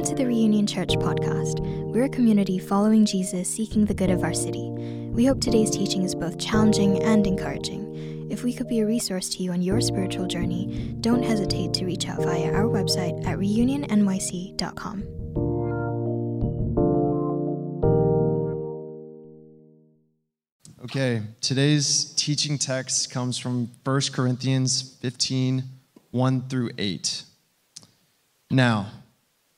Welcome to the Reunion Church podcast. We're a community following Jesus, seeking the good of our city. We hope today's teaching is both challenging and encouraging. If we could be a resource to you on your spiritual journey, don't hesitate to reach out via our website at reunionnyc.com. Okay, today's teaching text comes from 1 Corinthians 15 1 through 8. Now,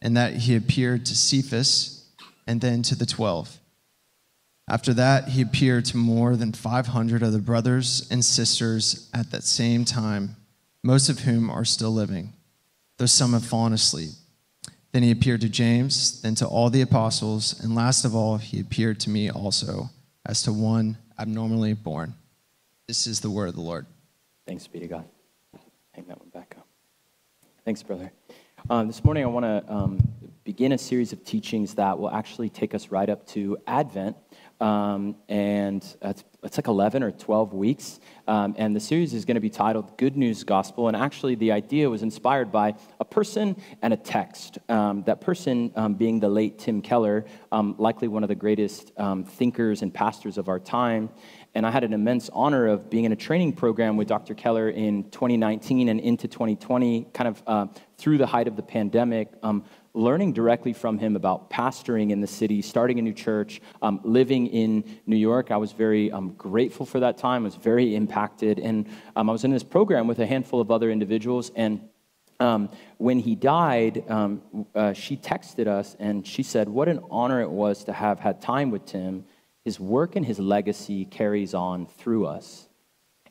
and that he appeared to Cephas and then to the twelve. After that, he appeared to more than 500 of the brothers and sisters at that same time, most of whom are still living, though some have fallen asleep. Then he appeared to James, then to all the apostles, and last of all, he appeared to me also, as to one abnormally born. This is the word of the Lord. Thanks be to God. Hang that one back up. Thanks, brother. Um, this morning, I want to um, begin a series of teachings that will actually take us right up to Advent. Um, and it's, it's, like 11 or 12 weeks. Um, and the series is going to be titled Good News Gospel. And actually, the idea was inspired by a person and a text. Um, that person um, being the late Tim Keller, likely one of the greatest thinkers and pastors of our time. And I had an immense honor of being in a training program with Dr. Keller in 2019 and into 2020, kind of uh, through the height of the pandemic, um, learning directly from him about pastoring in the city, starting a new church, um, living in New York. I was very um, grateful for that time. I was very impacted. And um, I was in this program with a handful of other individuals. And um, when he died, um, uh, she texted us and she said, What an honor it was to have had time with Tim. His work and his legacy carries on through us.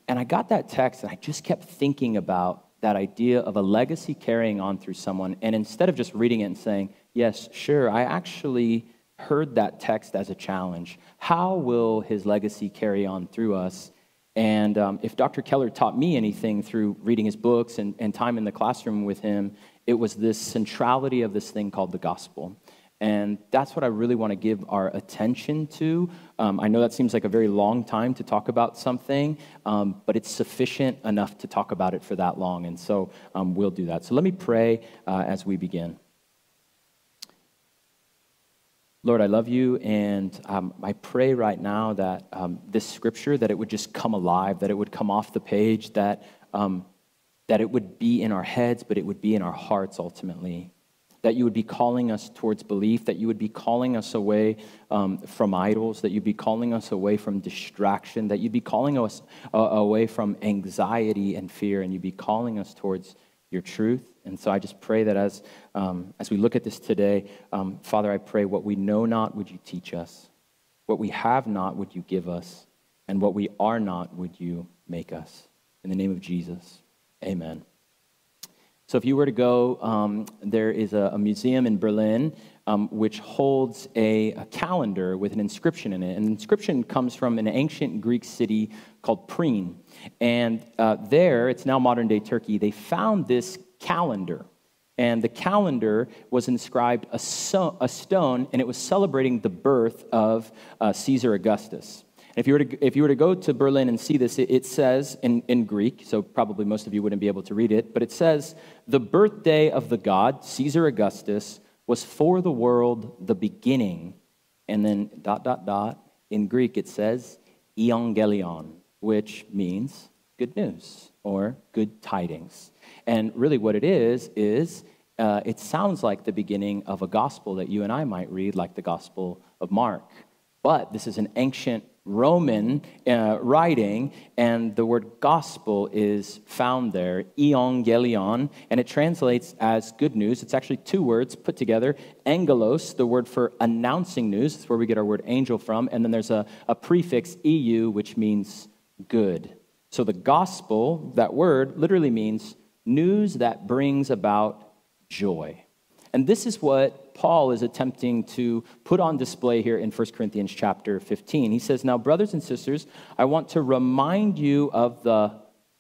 And I got that text and I just kept thinking about that idea of a legacy carrying on through someone. And instead of just reading it and saying, yes, sure, I actually heard that text as a challenge. How will his legacy carry on through us? And um, if Dr. Keller taught me anything through reading his books and, and time in the classroom with him, it was this centrality of this thing called the gospel. And that's what I really want to give our attention to. Um, I know that seems like a very long time to talk about something, um, but it's sufficient enough to talk about it for that long. And so um, we'll do that. So let me pray uh, as we begin. Lord, I love you, and um, I pray right now that um, this scripture, that it would just come alive, that it would come off the page, that, um, that it would be in our heads, but it would be in our hearts ultimately that you would be calling us towards belief, that you would be calling us away um, from idols, that you'd be calling us away from distraction, that you'd be calling us uh, away from anxiety and fear, and you'd be calling us towards your truth. And so I just pray that as, um, as we look at this today, um, Father, I pray what we know not, would you teach us? What we have not, would you give us? And what we are not, would you make us? In the name of Jesus, amen. So, if you were to go, um, there is a, a, museum in Berlin um, which holds a, a, calendar with an inscription in it. And the inscription comes from an ancient Greek city called Priene. And uh, there, it's now modern day Turkey, they found this calendar. And the calendar was inscribed a, so, a stone, and it was celebrating the birth of uh, Caesar Augustus. If you were to, if you were to go to Berlin and see this, it, it says in, in Greek, so probably most of you wouldn't be able to read it, but it says, The birthday of the god, Caesar Augustus, was for the world the beginning. And then dot, dot, dot. In Greek, it says, Evangelion, which means good news or good tidings. And really, what it is, is uh, it sounds like the beginning of a gospel that you and I might read, like the Gospel of Mark. But this is an ancient Roman uh, writing, and the word gospel is found there, evangelion, and it translates as good news. It's actually two words put together angelos, the word for announcing news, that's where we get our word angel from, and then there's a, a prefix, eu, which means good. So the gospel, that word, literally means news that brings about joy. And this is what Paul is attempting to put on display here in 1 Corinthians chapter 15. He says, Now, brothers and sisters, I want to remind you of the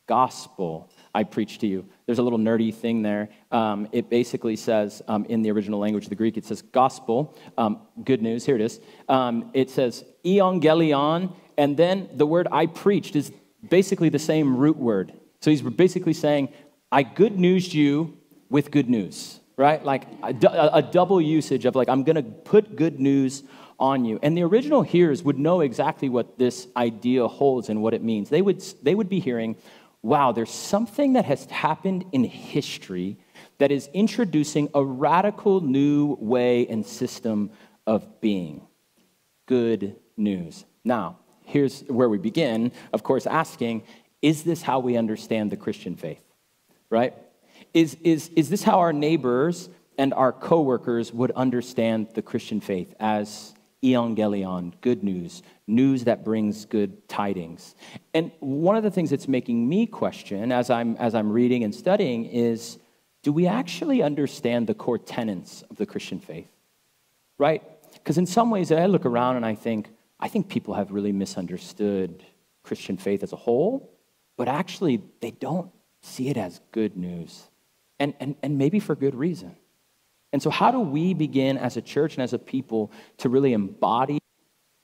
gospel I preached to you. There's a little nerdy thing there. Um, it basically says, um, in the original language of the Greek, it says gospel, um, good news, here it is. Um, it says euangelion, and then the word I preached is basically the same root word. So he's basically saying, I good newsed you with good news, right? Like a, a double usage of like, I'm gonna put good news on you. And the original hearers would know exactly what this idea holds and what it means. They would, they would be hearing, wow, there's something that has happened in history that is introducing a radical new way and system of being. Good news. Now, here's where we begin, of course, asking, is this how we understand the Christian faith? Right? Is, is, is this how our neighbors and our coworkers would understand the Christian faith as evangelion, good news, news that brings good tidings. And one of the things that's making me question as I'm, as I'm reading and studying is do we actually understand the core tenets of the Christian faith? Right? Because in some ways, I look around and I think, I think people have really misunderstood Christian faith as a whole, but actually, they don't see it as good news. And, and, and maybe for good reason. And so, how do we begin as a church and as a people to really embody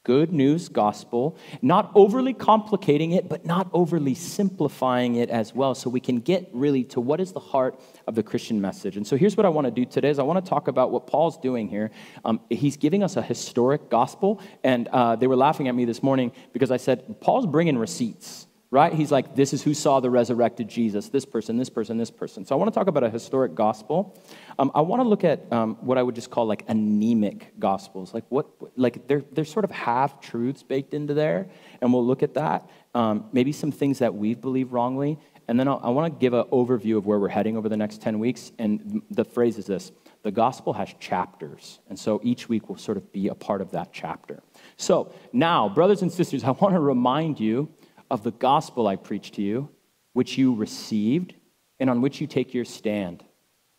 good news gospel, not overly complicating it, but not overly simplifying it as well, so we can get really to what is the heart of the Christian message. And so here's what I want to do today is I want to talk about what Paul's doing here. Um, he's giving us a historic gospel, and uh, they were laughing at me this morning because I said, Paul's bringing receipts right? He's like, this is who saw the resurrected Jesus, this person, this person, this person. So I want to talk about a historic gospel. Um, I want to look at um, what I would just call like anemic gospels. Like what, like there, there's sort of half truths baked into there, and we'll look at that. Um, maybe some things that we've believed wrongly. And then I'll, i want to give an overview of where we're heading over the next 10 weeks. And the phrase is this the gospel has chapters. And so each week will sort of be a part of that chapter. So now, brothers and sisters, I want to remind you of the gospel I preached to you, which you received and on which you take your stand.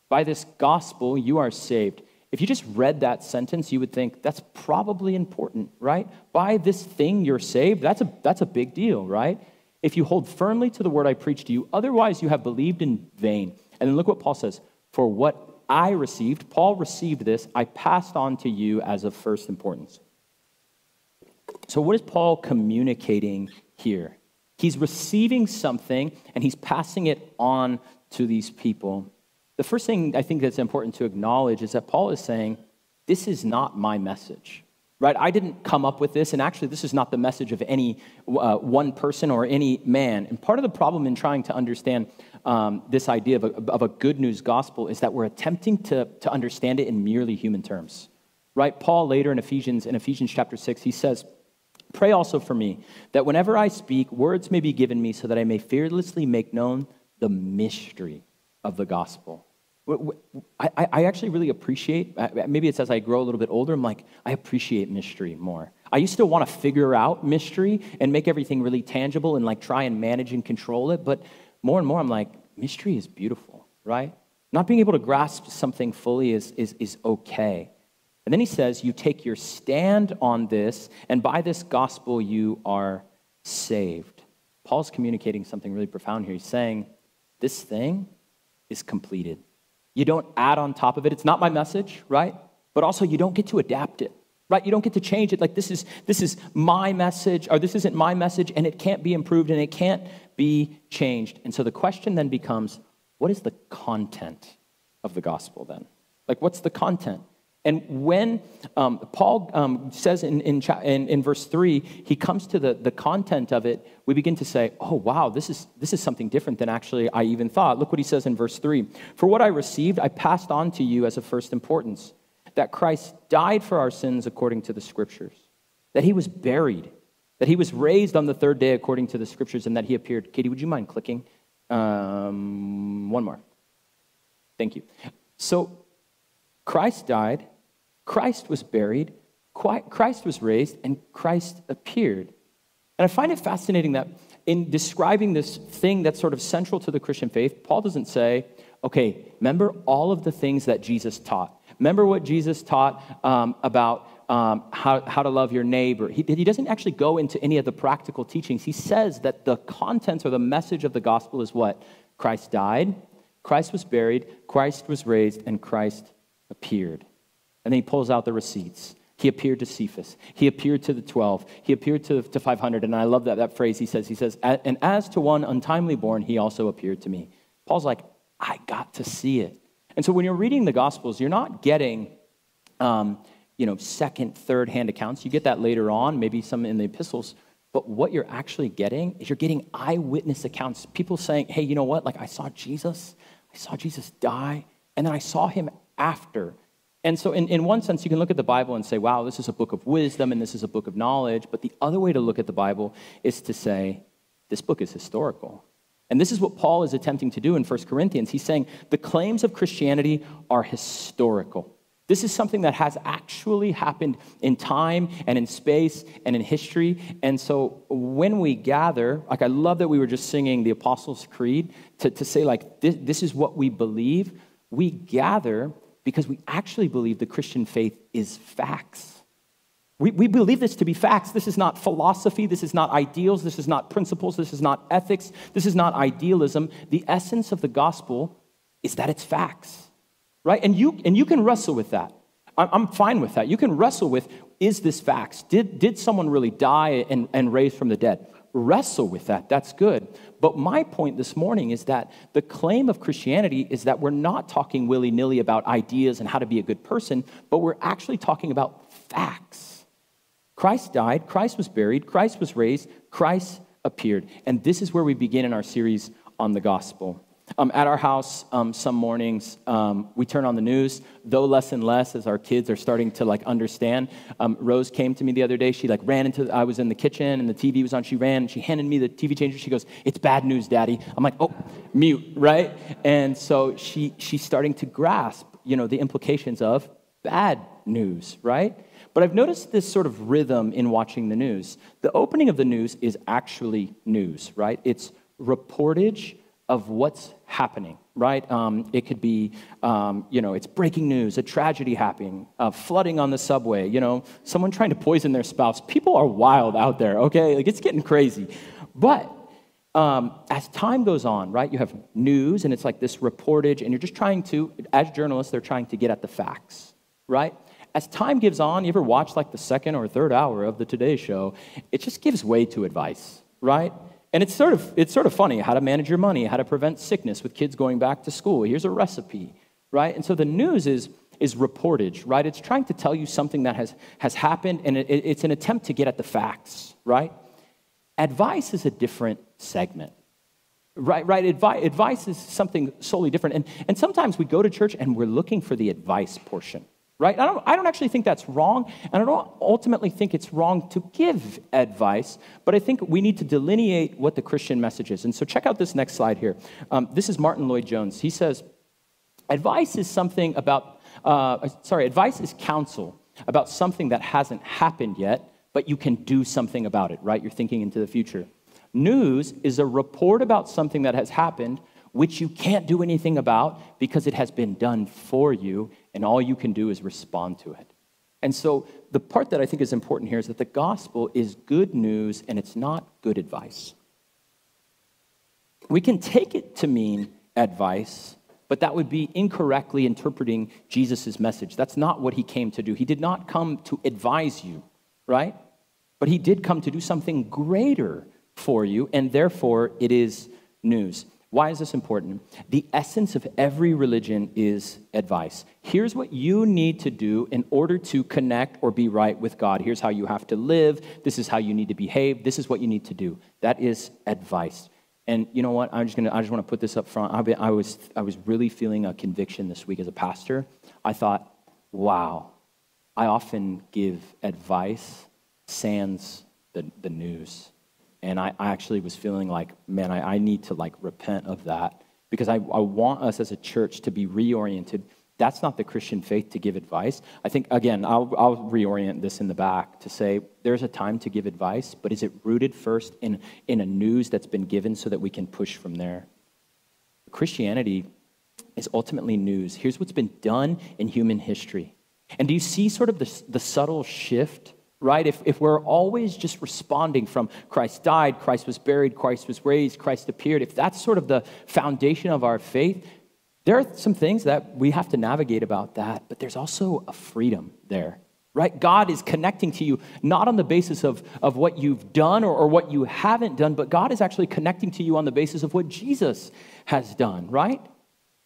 By this gospel, you are saved. If you just read that sentence, you would think that's probably important, right? By this thing, you're saved. That's a, that's a big deal, right? If you hold firmly to the word I preached to you, otherwise you have believed in vain. And then look what Paul says For what I received, Paul received this, I passed on to you as of first importance. So, what is Paul communicating here? He's receiving something and he's passing it on to these people. The first thing I think that's important to acknowledge is that Paul is saying, This is not my message. Right? I didn't come up with this, and actually, this is not the message of any uh, one person or any man. And part of the problem in trying to understand um, this idea of a, of a good news gospel is that we're attempting to, to understand it in merely human terms. Right? Paul later in Ephesians, in Ephesians chapter 6, he says, Pray also for me, that whenever I speak, words may be given me so that I may fearlessly make known the mystery of the gospel. I, actually really appreciate, uh, maybe it's as I grow a little bit older, I'm like, I appreciate mystery more. I used to want to figure out mystery and make everything really tangible and like try and manage and control it, but more and more I'm like, mystery is beautiful, right? Not being able to grasp something fully is, is, is okay. And then he says, You take your stand on this, and by this gospel you are saved. Paul's communicating something really profound here. He's saying, This thing is completed. You don't add on top of it. It's not my message, right? But also, you don't get to adapt it, right? You don't get to change it. Like, this is, this is my message, or this isn't my message, and it can't be improved and it can't be changed. And so the question then becomes what is the content of the gospel then? Like, what's the content? And when um, Paul um, says in, in, in, verse 3, he comes to the, the content of it, we begin to say, oh, wow, this is, this is something different than actually I even thought. Look what he says in verse 3 For what I received, I passed on to you as of first importance that Christ died for our sins according to the scriptures, that he was buried, that he was raised on the third day according to the scriptures, and that he appeared. Katie, would you mind clicking? Um, one more. Thank you. So, Christ died Christ was buried, Christ was raised, and Christ appeared. And I find it fascinating that in describing this thing that's sort of central to the Christian faith, Paul doesn't say, okay, remember all of the things that Jesus taught. Remember what Jesus taught um, about um, how, how to love your neighbor. He, he doesn't actually go into any of the practical teachings. He says that the contents or the message of the gospel is what? Christ died, Christ was buried, Christ was raised, and Christ appeared. And then he pulls out the receipts. He appeared to Cephas. He appeared to the 12. He appeared to, to 500. And I love that, that phrase he says. He says, And as to one untimely born, he also appeared to me. Paul's like, I got to see it. And so when you're reading the Gospels, you're not getting, um, you know, second, third hand accounts. You get that later on, maybe some in the epistles. But what you're actually getting is you're getting eyewitness accounts. People saying, hey, you know what? Like, I saw Jesus. I saw Jesus die. And then I saw him after. And so, in, in one sense, you can look at the Bible and say, wow, this is a book of wisdom and this is a book of knowledge. But the other way to look at the Bible is to say, this book is historical. And this is what Paul is attempting to do in 1 Corinthians. He's saying the claims of Christianity are historical. This is something that has actually happened in time and in space and in history. And so when we gather, like I love that we were just singing the Apostles' Creed to, to say, like, this, this is what we believe. We gather because we actually believe the Christian faith is facts. We, we believe this to be facts. This is not philosophy. This is not ideals. This is not principles. This is not ethics. This is not idealism. The essence of the gospel is that it's facts, right? And you, and you can wrestle with that. I'm fine with that. You can wrestle with is this facts? Did, did someone really die and, and raise from the dead? Wrestle with that. That's good. But my point this morning is that the claim of Christianity is that we're not talking willy nilly about ideas and how to be a good person, but we're actually talking about facts. Christ died, Christ was buried, Christ was raised, Christ appeared. And this is where we begin in our series on the gospel. Um, at our house, um, some mornings um, we turn on the news, though less and less as our kids are starting to like understand. Um, Rose came to me the other day. She like ran into. I was in the kitchen and the TV was on. She ran and she handed me the TV changer. She goes, "It's bad news, Daddy." I'm like, "Oh, mute, right?" And so she she's starting to grasp, you know, the implications of bad news, right? But I've noticed this sort of rhythm in watching the news. The opening of the news is actually news, right? It's reportage of what's happening, right? Um, it could be, um, you know, it's breaking news, a tragedy happening, uh, flooding on the subway, you know, someone trying to poison their spouse. People are wild out there, okay? Like it's getting crazy. But um, as time goes on, right, you have news and it's like this reportage, and you're just trying to, as journalists, they're trying to get at the facts, right? As time gives on, you ever watch like the second or third hour of the Today Show, it just gives way to advice, right? And it's sort of, it's sort of funny how to manage your money, how to prevent sickness with kids going back to school. Here's a recipe, right? And so the news is, is reportage, right? It's trying to tell you something that has, has happened, and it, it's an attempt to get at the facts, right? Advice is a different segment. Right, right. Advice, advice is something solely different. And, and sometimes we go to church and we're looking for the advice portion right? I don't, I don't actually think that's wrong, and I don't ultimately think it's wrong to give advice, but I think we need to delineate what the Christian message is. And so check out this next slide here. Um, this is Martyn Lloyd-Jones. He says, advice is something about, uh, sorry, advice is counsel about something that hasn't happened yet, but you can do something about it, right? You're thinking into the future. News is a report about something that has happened, which you can't do anything about because it has been done for you and all you can do is respond to it. And so the part that I think is important here is that the gospel is good news and it's not good advice. We can take it to mean advice, but that would be incorrectly interpreting Jesus' message. That's not what he came to do. He did not come to advise you, right? But he did come to do something greater for you, and therefore it is news. Why is this important? The essence of every religion is advice. Here's what you need to do in order to connect or be right with God. Here's how you have to live. This is how you need to behave. This is what you need to do. That is advice. And you know what? I'm just gonna. I just want to put this up front. I, I was. I was really feeling a conviction this week as a pastor. I thought, wow. I often give advice sans the, the news. And I, I actually was feeling like, man, I, I need to like repent of that because I, I want us as a church to be reoriented. That's not the Christian faith to give advice. I think, again, I'll, I'll reorient this in the back to say there's a time to give advice, but is it rooted first in, in a news that's been given so that we can push from there? Christianity is ultimately news. Here's what's been done in human history. And do you see sort of the, the subtle shift, right? If, if we're always just responding from Christ died, Christ was buried, Christ was raised, Christ appeared, if that's sort of the foundation of our faith, there are some things that we have to navigate about that, but there's also a freedom there right? God is connecting to you not on the basis of, of what you've done or, or what you haven't done, but God is actually connecting to you on the basis of what Jesus has done, right?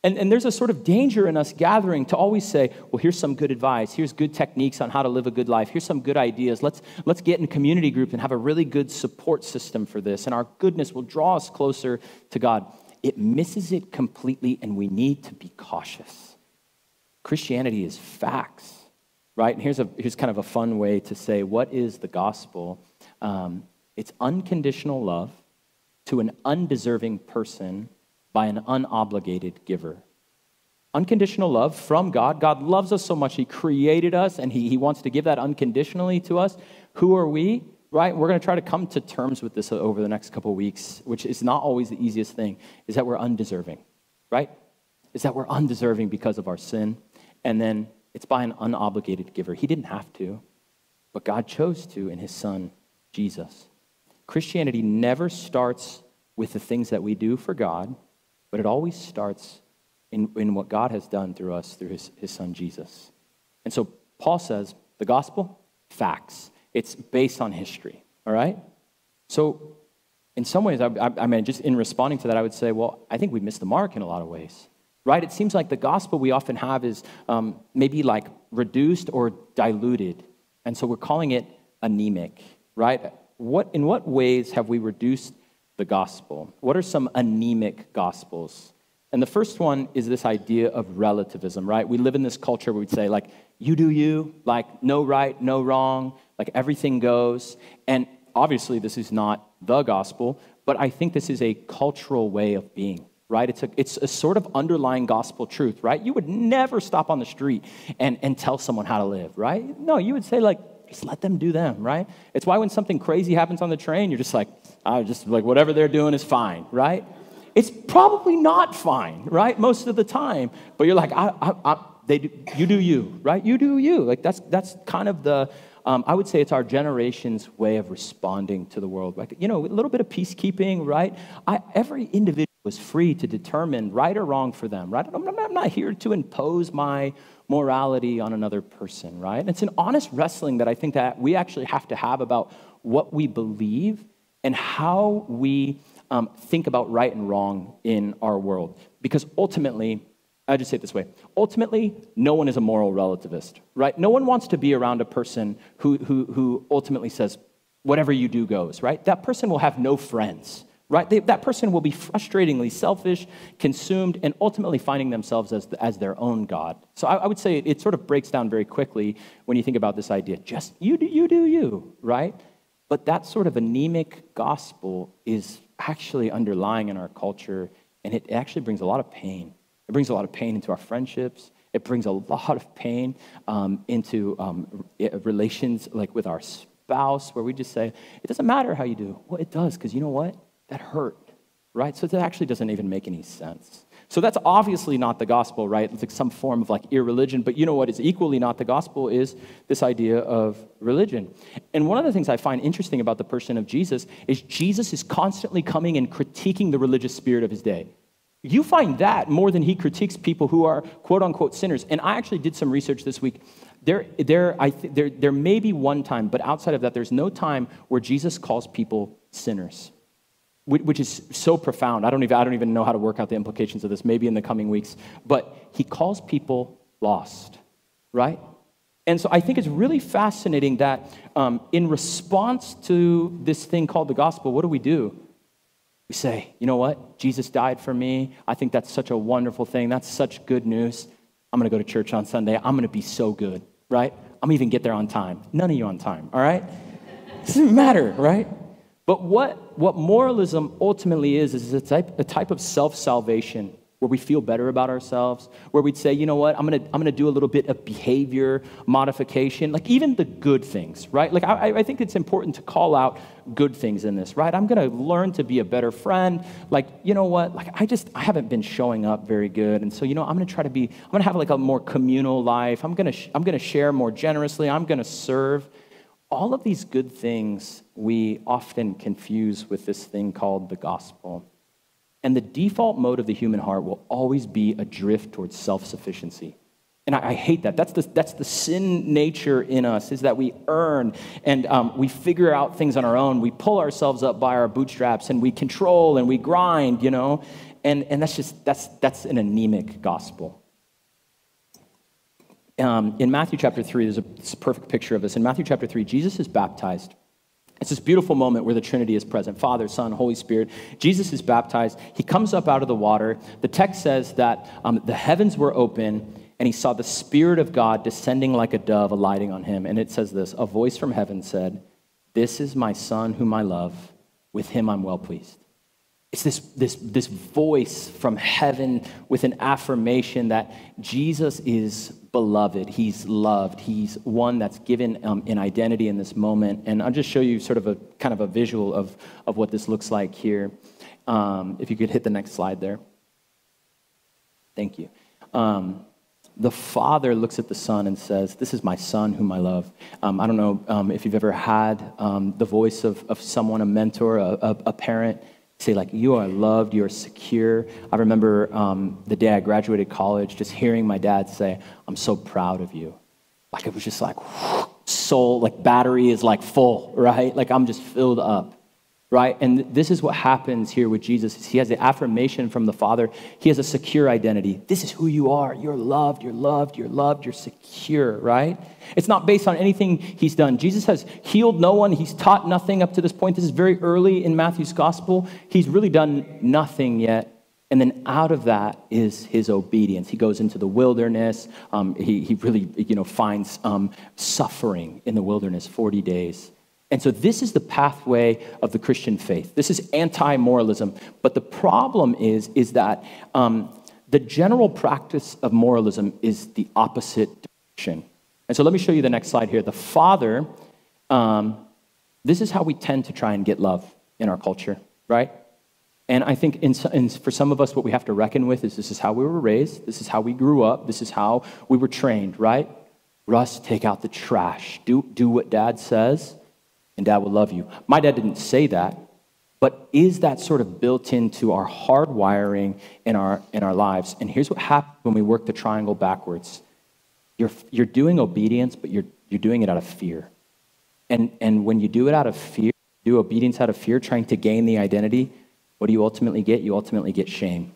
And, and there's a sort of danger in us gathering to always say, well, here's some good advice. Here's good techniques on how to live a good life. Here's some good ideas. Let's, let's get in a community group and have a really good support system for this. And our goodness will draw us closer to God. It misses it completely, and we need to be cautious. Christianity is facts right? And here's, a, here's kind of a fun way to say what is the gospel? Um, it's unconditional love to an undeserving person by an unobligated giver. Unconditional love from God. God loves us so much, He created us and He, he wants to give that unconditionally to us. Who are we? Right? We're going to try to come to terms with this over the next couple weeks, which is not always the easiest thing, is that we're undeserving, right? Is that we're undeserving because of our sin. And then it's by an unobligated giver. He didn't have to, but God chose to in his son, Jesus. Christianity never starts with the things that we do for God, but it always starts in, in what God has done through us through his, his son, Jesus. And so Paul says the gospel, facts. It's based on history, all right? So, in some ways, I, I, I mean, just in responding to that, I would say, well, I think we missed the mark in a lot of ways right? It seems like the gospel we often have is um, maybe like reduced or diluted. And so we're calling it anemic, right? What, in what ways have we reduced the gospel? What are some anemic gospels? And the first one is this idea of relativism, right? We live in this culture where we'd say, like, you do you, like, no right, no wrong, like, everything goes. And obviously, this is not the gospel, but I think this is a cultural way of being right? It's a, it's a sort of underlying gospel truth, right? You would never stop on the street and, and tell someone how to live, right? No, you would say, like, just let them do them, right? It's why when something crazy happens on the train, you're just like, I just like whatever they're doing is fine, right? It's probably not fine, right? Most of the time, but you're like, I, I, I they do, you do you, right? You do you. Like that's that's kind of the um, I would say it's our generation's way of responding to the world. Like, you know, a little bit of peacekeeping, right? I, every individual was free to determine right or wrong for them, right? I'm I'm not here to impose my morality on another person, right? And it's an honest wrestling that I think that we actually have to have about what we believe and how we um, think about right and wrong in our world. Because ultimately, I just say it this way ultimately, no one is a moral relativist, right? No one wants to be around a person who, who, who ultimately says, whatever you do goes, right? That person will have no friends right? They, that person will be frustratingly selfish, consumed, and ultimately finding themselves as, as their own God. So I, I would say it, it, sort of breaks down very quickly when you think about this idea just you do you, do you, right? But that sort of anemic gospel is actually underlying in our culture, and it actually brings a lot of pain. It brings a lot of pain into our friendships. It brings a lot of pain um, into um, relations like with our spouse, where we just say, it doesn't matter how you do. Well, it does, because you know what? That hurt, right? So that actually doesn't even make any sense. So that's obviously not the gospel, right? It's like some form of like irreligion. But you know what is equally not the gospel is this idea of religion. And one of the things I find interesting about the person of Jesus is Jesus is constantly coming and critiquing the religious spirit of his day. You find that more than he critiques people who are quote unquote sinners. And I actually did some research this week. There, there, I th- there, there may be one time, but outside of that, there's no time where Jesus calls people sinners which is so profound. I don't, even, I don't even know how to work out the implications of this, maybe in the coming weeks. But he calls people lost, right? And so I think it's really fascinating that um, in response to this thing called the gospel, what do we do? We say, you know what? Jesus died for me. I think that's such a wonderful thing. That's such good news. I'm going to go to church on Sunday. I'm going to be so good, right? I'm even get there on time. None of you on time, all right? It doesn't matter, right? But what, what moralism ultimately is, is a type, a type of self salvation, where we feel better about ourselves, where we'd say, you know what, I'm gonna, I'm gonna do a little bit of behavior modification, like even the good things, right? Like I, I think it's important to call out good things in this, right? I'm gonna learn to be a better friend. Like, you know what, like I just, I haven't been showing up very good. And so, you know, I'm gonna try to be, I'm gonna have like a more communal life. I'm gonna, I'm gonna share more generously. I'm gonna serve. All of these good things we often confuse with this thing called the gospel. And the default mode of the human heart will always be a drift towards self sufficiency. And I, I, hate that. That's the, that's the sin nature in us, is that we earn and um, we figure out things on our own. We pull ourselves up by our bootstraps and we control and we grind, you know? And, and that's just, that's, that's an anemic gospel. Um, in Matthew chapter 3, there's a, a perfect picture of this. In Matthew chapter 3, Jesus is baptized. It's this beautiful moment where the Trinity is present Father, Son, Holy Spirit. Jesus is baptized. He comes up out of the water. The text says that um, the heavens were open and he saw the Spirit of God descending like a dove, alighting on him. And it says this A voice from heaven said, This is my Son whom I love. With him I'm well pleased. It's this, this, this voice from heaven with an affirmation that Jesus is beloved. He's loved. He's one that's given um, an identity in this moment. And I'll just show you sort of a kind of a visual of, of what this looks like here. Um, if you could hit the next slide there. Thank you. Um, the father looks at the son and says, This is my son whom I love. Um, I don't know um, if you've ever had um, the voice of, of someone, a mentor, a, a, a parent say like you are loved you are secure. I remember um, the day i graduated college just hearing my dad say i'm so proud of you. Like it was just like soul like battery is like full right? Like i'm just filled up right? And this is what happens here with jesus he has the affirmation from the father. He has a secure identity. This is who you are. You're loved you're loved you're loved you're secure right? It's not based on anything he's done. Jesus has healed no one. He's taught nothing up to this point. This is very early in matthew's gospel. He's really done nothing yet. And then out of that is his obedience. He goes into the wilderness. Um, he, he really you know, finds um, suffering in the wilderness 40 days. And so this is the pathway of the Christian faith. This is anti-moralism. But the problem is, is that um, the general practice of moralism is the opposite direction. And so let me show you the next slide here. The Father, um, this is how we tend to try and get love in our culture, right? And I think in, in, for some of us, what we have to reckon with is this is how we were raised, this is how we grew up, this is how we were trained, right? Russ, take out the trash. Do, do what dad says and dad will love you. My dad didn't say that, but is that sort of built into our hardwiring in our, in our lives? And here's what happens when we work the triangle backwards you're, you're doing obedience, but you're, you're doing it out of fear. And, and when you do it out of fear, do obedience out of fear, trying to gain the identity, what do you ultimately get? You ultimately get shame.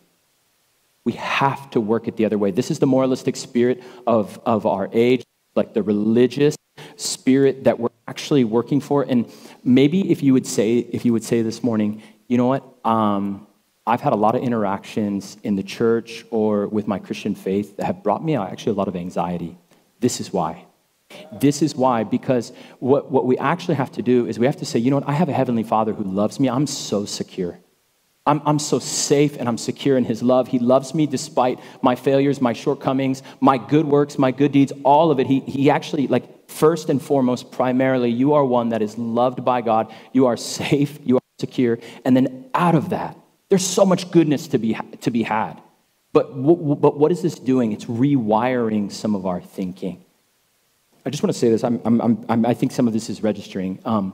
We have to work it the other way. This is the moralistic spirit of, of our age, like the religious spirit that we're actually working for. And maybe if you would say, if you would say this morning, you know what? Um, I've had a lot of interactions in the church or with my Christian faith that have brought me actually a lot of anxiety. This is why. This is why, because what, what we actually have to do is we have to say, you know what? I have a heavenly father who loves me. I'm so secure. I'm, I'm so safe and I'm secure in his love. He loves me despite my failures, my shortcomings, my good works, my good deeds, all of it. He, he actually, like, first and foremost, primarily, you are one that is loved by God. You are safe, you are secure. And then out of that, there's so much goodness to be, to be had. But, but what is this doing? It's rewiring some of our thinking. I just want to say this. I'm, I'm, I'm, i think some of this is registering. Um,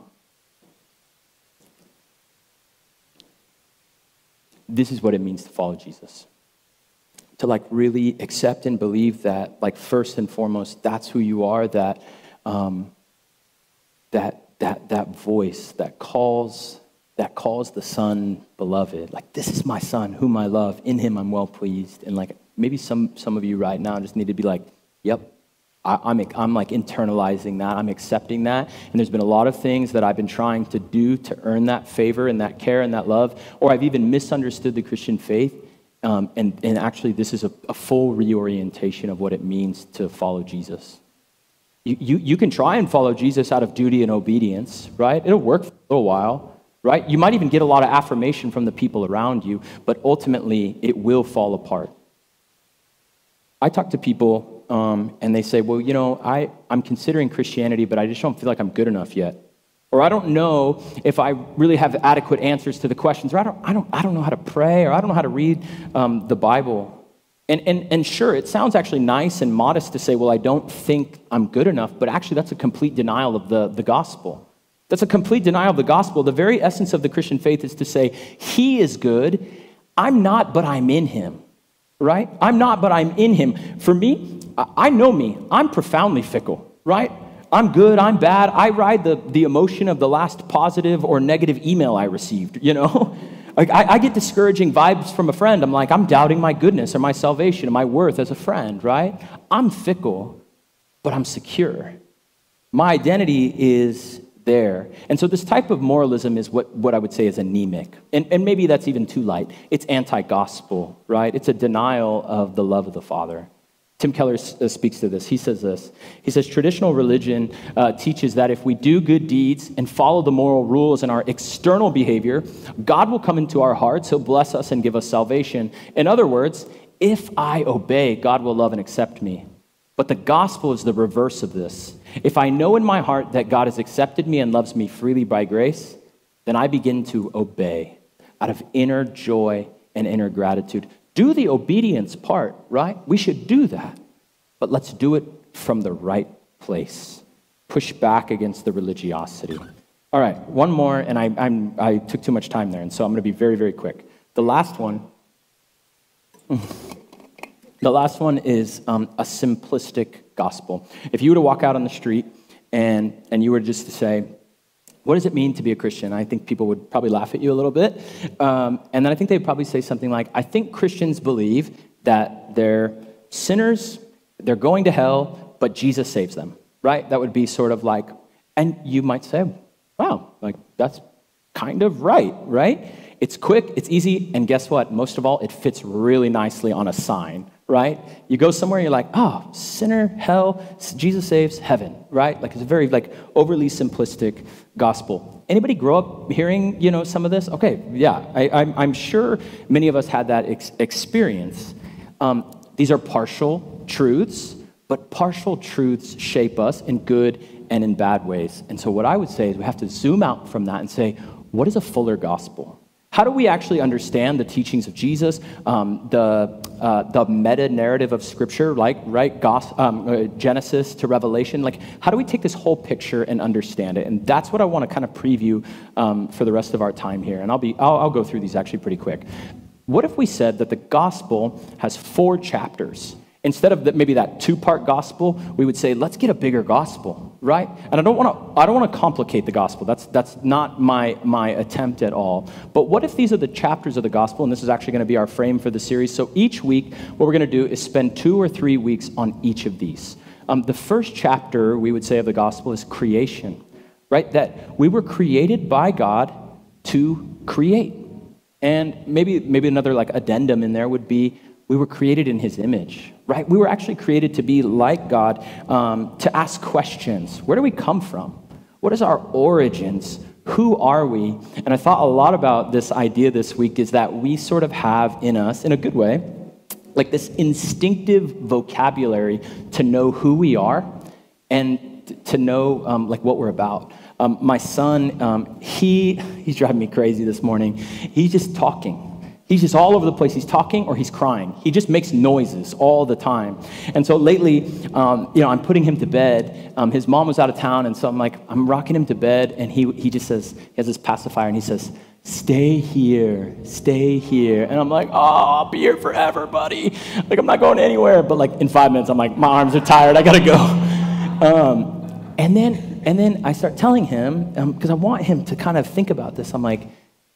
this is what it means to follow Jesus. To like really accept and believe that, like first and foremost, that's who you are. That um, that that that voice that calls that calls the son beloved. Like this is my son, whom I love. In him I'm well pleased. And like maybe some some of you right now just need to be like, yep, I, am I'm, I'm like internalizing that. I'm accepting that. And there's been a lot of things that I've been trying to do to earn that favor and that care and that love, or I've even misunderstood the Christian faith. Um, and, and actually, this is a, a, full reorientation of what it means to follow Jesus. You, you, can try and follow Jesus out of duty and obedience, right? It'll work for a little while. right? You might even get a lot of affirmation from the people around you, but ultimately it will fall apart. I talk to people um, and they say, well, you know, I, I'm considering Christianity, but I just don't feel like I'm good enough yet. Or I don't know if I really have adequate answers to the questions, or I don't, I don't, I don't know how to pray, or I don't know how to read um, the Bible. And, and, and sure, it sounds actually nice and modest to say, well, I don't think I'm good enough, but actually, that's a complete denial of the, the gospel. That's a complete denial of the gospel. The very essence of the Christian faith is to say, He is good. I'm not, but I'm in Him, right? I'm not, but I'm in Him. For me, I know me. I'm profoundly fickle, right? I'm good, I'm bad. I ride the, the emotion of the last positive or negative email I received, you know? Like, I, I, get discouraging vibes from a friend. I'm like, I'm doubting my goodness or my salvation or my worth as a friend, right? I'm fickle, but I'm secure. My identity is there. And so, this type of moralism is what, what I would say is anemic. And, and maybe that's even too light. It's anti gospel, right? It's a denial of the love of the Father. Tim Keller uh, speaks to this. He says this. He says, traditional religion uh, teaches that if we do good deeds and follow the moral rules in our external behavior, God will come into our hearts, He'll bless us and give us salvation. In other words, if I obey, God will love and accept me. But the gospel is the reverse of this. If I know in my heart that God has accepted me and loves me freely by grace, then I begin to obey out of inner joy and inner gratitude do the obedience part, right? We should do that. But let's do it from the right place. Push back against the religiosity. All right, one more, and I, I'm, I took too much time there, and so I'm going to be very, very quick. The last one. The last one is um, a simplistic gospel. If you were to walk out on the street and, and you were just to say, what does it mean to be a Christian? I think people would probably laugh at you a little bit. Um, and then I think they'd probably say something like, I think Christians believe that they're sinners, they're going to hell, but Jesus saves them, right? That would be sort of like, and you might say, wow, like that's kind of right, right? It's quick, it's easy, and guess what? Most of all, it fits really nicely on a sign, right? You go somewhere, you're like, oh, sinner, hell, Jesus saves, heaven, right? Like it's a very like overly simplistic gospel. Anybody grow up hearing, you know, some of this? Okay, yeah, I, am sure many of us had that ex- experience. Um, these are partial truths, but partial truths shape us in good and in bad ways. And so what I would say is we have to zoom out from that and say, what is a fuller gospel? How do we actually understand the teachings of Jesus, um, the, uh, the meta narrative of Scripture, like right um, uh, Genesis to Revelation? Like, how do we take this whole picture and understand it? And that's what I want to kind of preview um, for the rest of our time here. And I'll be I'll, I'll go through these actually pretty quick. What if we said that the gospel has four chapters? Instead of maybe that two-part gospel, we would say, let's get a bigger gospel, right? And I don't want to I don't want to complicate the gospel. That's that's not my my attempt at all. But what if these are the chapters of the gospel and this is actually going to be our frame for the series? So each week what we're going to do is spend 2 or 3 weeks on each of these. Um, the first chapter we would say of the gospel is creation, right? That we were created by God to create. And maybe maybe another like addendum in there would be we were created in his image, right? We were actually created to be like God, um, to ask questions. Where do we come from? What is our origins? Who are we? And I thought a lot about this idea this week is that we sort of have in us, in a good way, like this instinctive vocabulary to know who we are and to know um, like what we're about. Um, my son, um, he he's driving me crazy this morning. He's just talking He's just all over the place. He's talking or he's crying. He just makes noises all the time. And so lately, um, you know, I'm putting him to bed. Um, his mom was out of town, and so I'm like, I'm rocking him to bed, and he, he just says, he has this pacifier, and he says, stay here, stay here. And I'm like, oh, I'll be here forever, buddy. Like, I'm not going anywhere. But like in five minutes, I'm like, my arms are tired. I gotta go. Um, and then, and then I start telling him because um, I want him to kind of think about this. I'm like,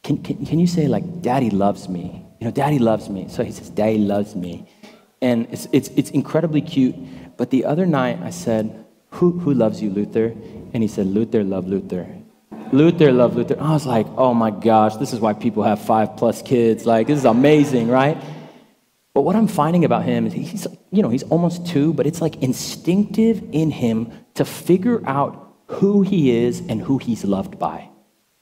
can, can, can you say, like, Daddy loves me? You know, Daddy loves me. So he says, Daddy loves me. And it's, it's, it's incredibly cute. But the other night I said, who, who loves you, Luther? And he said, Luther, love Luther. Luther, love Luther. I was like, oh my gosh, this is why people have five plus kids. Like, this is amazing, right? But what I'm finding about him is he's, you know, he's almost two, but it's like instinctive in him to figure out who he is and who he's loved by.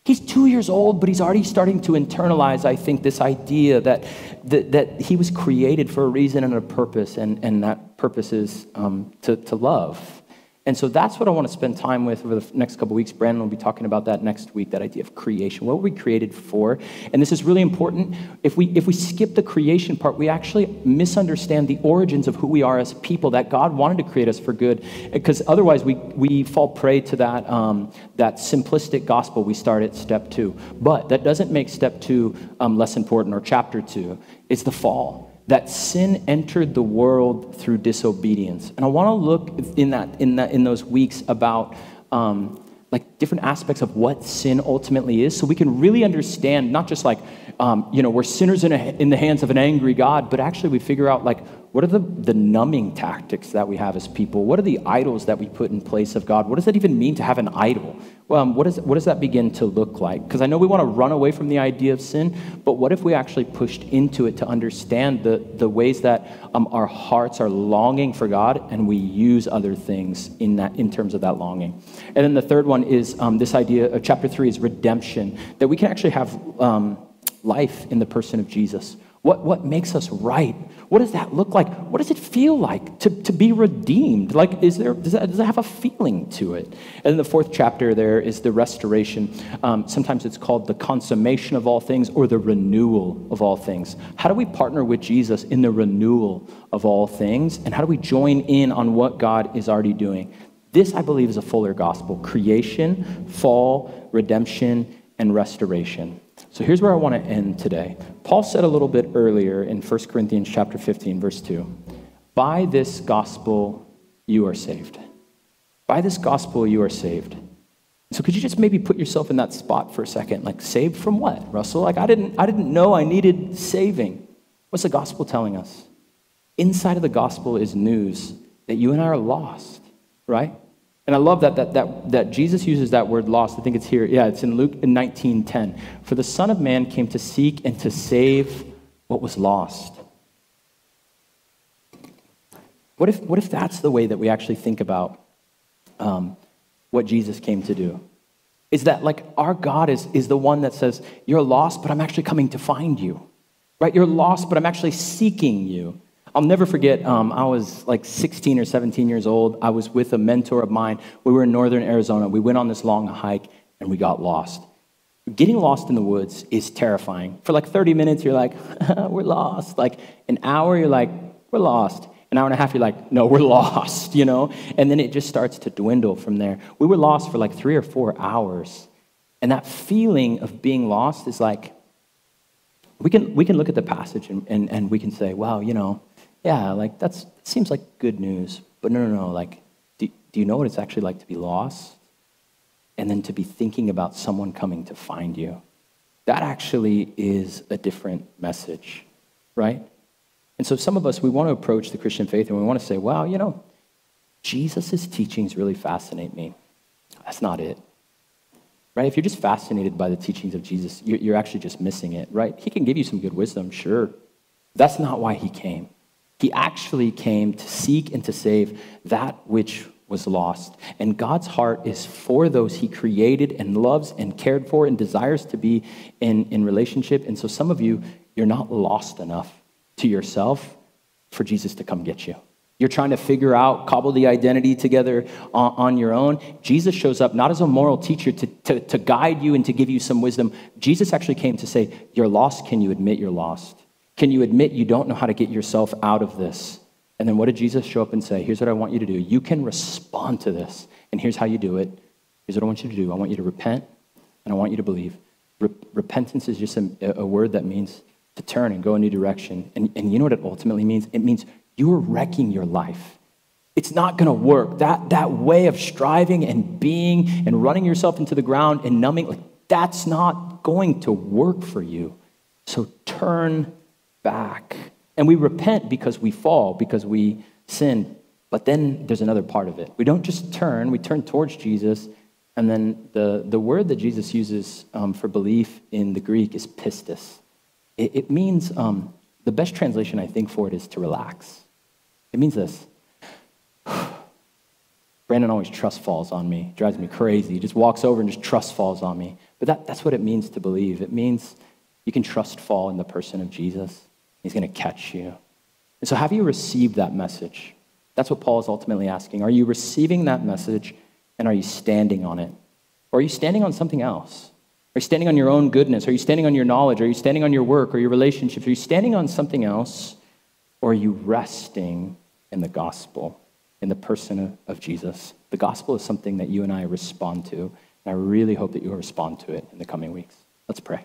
He's two years old, but he's already starting to internalize, I think, this idea that, that, that he was created for a reason and a purpose, and, and that purpose is um, to, to love. And so that's what I want to spend time with over the next couple weeks. Brandon will be talking about that next week, that idea of creation. What were we created for? And this is really important. If we, if we skip the creation part, we actually misunderstand the origins of who we are as people, that God wanted to create us for good. Because otherwise, we, we fall prey to that, um, that simplistic gospel we start at step two. But that doesn't make step two um, less important or chapter two. It's the fall that sin entered the world through disobedience. And I want to look in that in that in those weeks about um, like different aspects of what sin ultimately is, so we can really understand not just like um, you know we're sinners in, a, in the hands of an angry God, but actually we figure out like what are the, the numbing tactics that we have as people? What are the idols that we put in place of God? What does that even mean to have an idol? Well, um, what, is, what does that begin to look like? Because I know we want to run away from the idea of sin, but what if we actually pushed into it to understand the, the ways that um, our hearts are longing for God and we use other things in, that, in terms of that longing? And then the third one is um, this idea of chapter three is redemption, that we can actually have um, life in the person of Jesus. What, what makes us right? What does that look like? What does it feel like to, to be redeemed? Like, is there, does, that, does that have a feeling to it? And the fourth chapter there is the restoration. Um, sometimes it's called the consummation of all things or the renewal of all things. How do we partner with Jesus in the renewal of all things? And how do we join in on what God is already doing? This, I believe, is a fuller gospel creation, fall, redemption, and restoration. So here's where I want to end today. Paul said a little bit earlier in 1 Corinthians chapter 15 verse 2. By this gospel you are saved. By this gospel you are saved. So could you just maybe put yourself in that spot for a second? Like saved from what, Russel? Like I didn't I didn't know I needed saving. What's the gospel telling us? Inside of the gospel is news that you and I are lost, right? And I love that, that, that, that Jesus uses that word lost. I think it's here. Yeah, it's in Luke 19.10. For the Son of Man came to seek and to save what was lost. What if, what if that's the way that we actually think about um, what Jesus came to do? Is that like our God is, is the one that says, You're lost, but I'm actually coming to find you. Right? You're lost, but I'm actually seeking you. I'll never forget, um, I was like 16 or 17 years old. I was with a mentor of mine. We were in northern Arizona. We went on this long hike and we got lost. Getting lost in the woods is terrifying. For like 30 minutes, you're like, we're lost. Like an hour, you're like, we're lost. An hour and a half, you're like, no, we're lost, you know? And then it just starts to dwindle from there. We were lost for like three or four hours. And that feeling of being lost is like, we can, we can look at the passage and, and, and we can say, wow, you know, yeah, like that's it seems like good news, but no, no, no. Like, do, do you know what it's actually like to be lost, and then to be thinking about someone coming to find you? That actually is a different message, right? And so some of us we want to approach the Christian faith and we want to say, wow, you know, Jesus' teachings really fascinate me. That's not it. Right? If you're just fascinated by the teachings of Jesus, you're actually just missing it, right? He can give you some good wisdom, sure. That's not why he came. He actually came to seek and to save that which was lost. And God's heart is for those he created and loves and cared for and desires to be in, in relationship. And so some of you, you're not lost enough to yourself for Jesus to come get you. You're trying to figure out, cobble the identity together on, on, your own. Jesus shows up not as a moral teacher to, to, to guide you and to give you some wisdom. Jesus actually came to say, You're lost. Can you admit you're lost? Can you admit you don't know how to get yourself out of this? And then what did Jesus show up and say? Here's what I want you to do. You can respond to this. And here's how you do it. Here's what I want you to do. I want you to repent and I want you to believe. repentance is just a, a, word that means to turn and go a new direction. And, and you know what it ultimately means? It means you are wrecking your life. It's not going to work. That, that way of striving and being and running yourself into the ground and numbing, like, that's not going to work for you. So turn back. And we repent because we fall, because we sin. But then there's another part of it. We don't just turn, we turn towards Jesus. And then the, the word that Jesus uses um, for belief in the Greek is pistis. It, it means, um, the best translation I think for it is to relax. It means this Brandon always trust falls on me, drives me crazy. He just walks over and just trust falls on me. But that, that's what it means to believe. It means you can trust fall in the person of Jesus. He's going to catch you. And so, have you received that message? That's what Paul is ultimately asking. Are you receiving that message and are you standing on it? Or are you standing on something else? Are you standing on your own goodness? Are you standing on your knowledge? Are you standing on your work or your relationships? Are you standing on something else? Or are you resting in the gospel, in the person of Jesus? The gospel is something that you and I respond to, and I really hope that you'll respond to it in the coming weeks. Let's pray.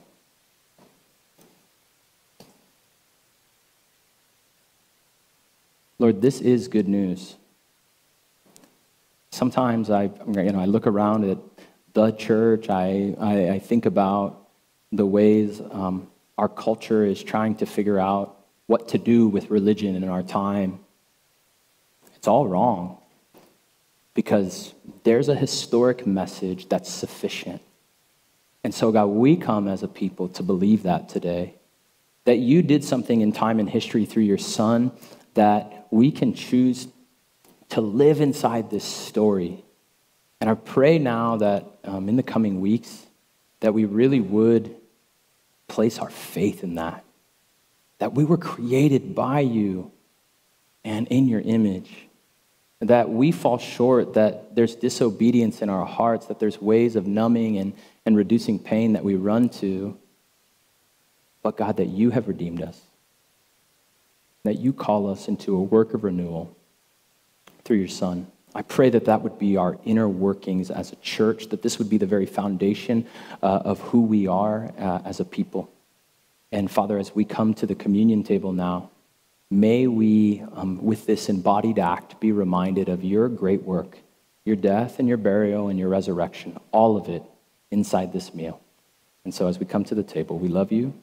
Lord, this is good news. Sometimes I, you know, I look around at the church, I, I, I think about the ways um, our culture is trying to figure out what to do with religion in our time. It's all wrong because there's a historic message that's sufficient. And so, God, we come as a people to believe that today. That you did something in time and history through your son that we can choose to live inside this story. And I pray now that um, in the coming weeks, that we really would place our faith in that. That we were created by you and in your image. That we fall short, that there's disobedience in our hearts, that there's ways of numbing and, and reducing pain that we run to. But God, that you have redeemed us that you call us into a work of renewal through your Son. I pray that that would be our inner workings as a church, that this would be the very foundation uh, of who we are uh, as a people. And Father, as we come to the communion table now, may we, um, with this embodied act, be reminded of your great work, your death and your burial and your resurrection, all of it inside this meal. And so as we come to the table, we love you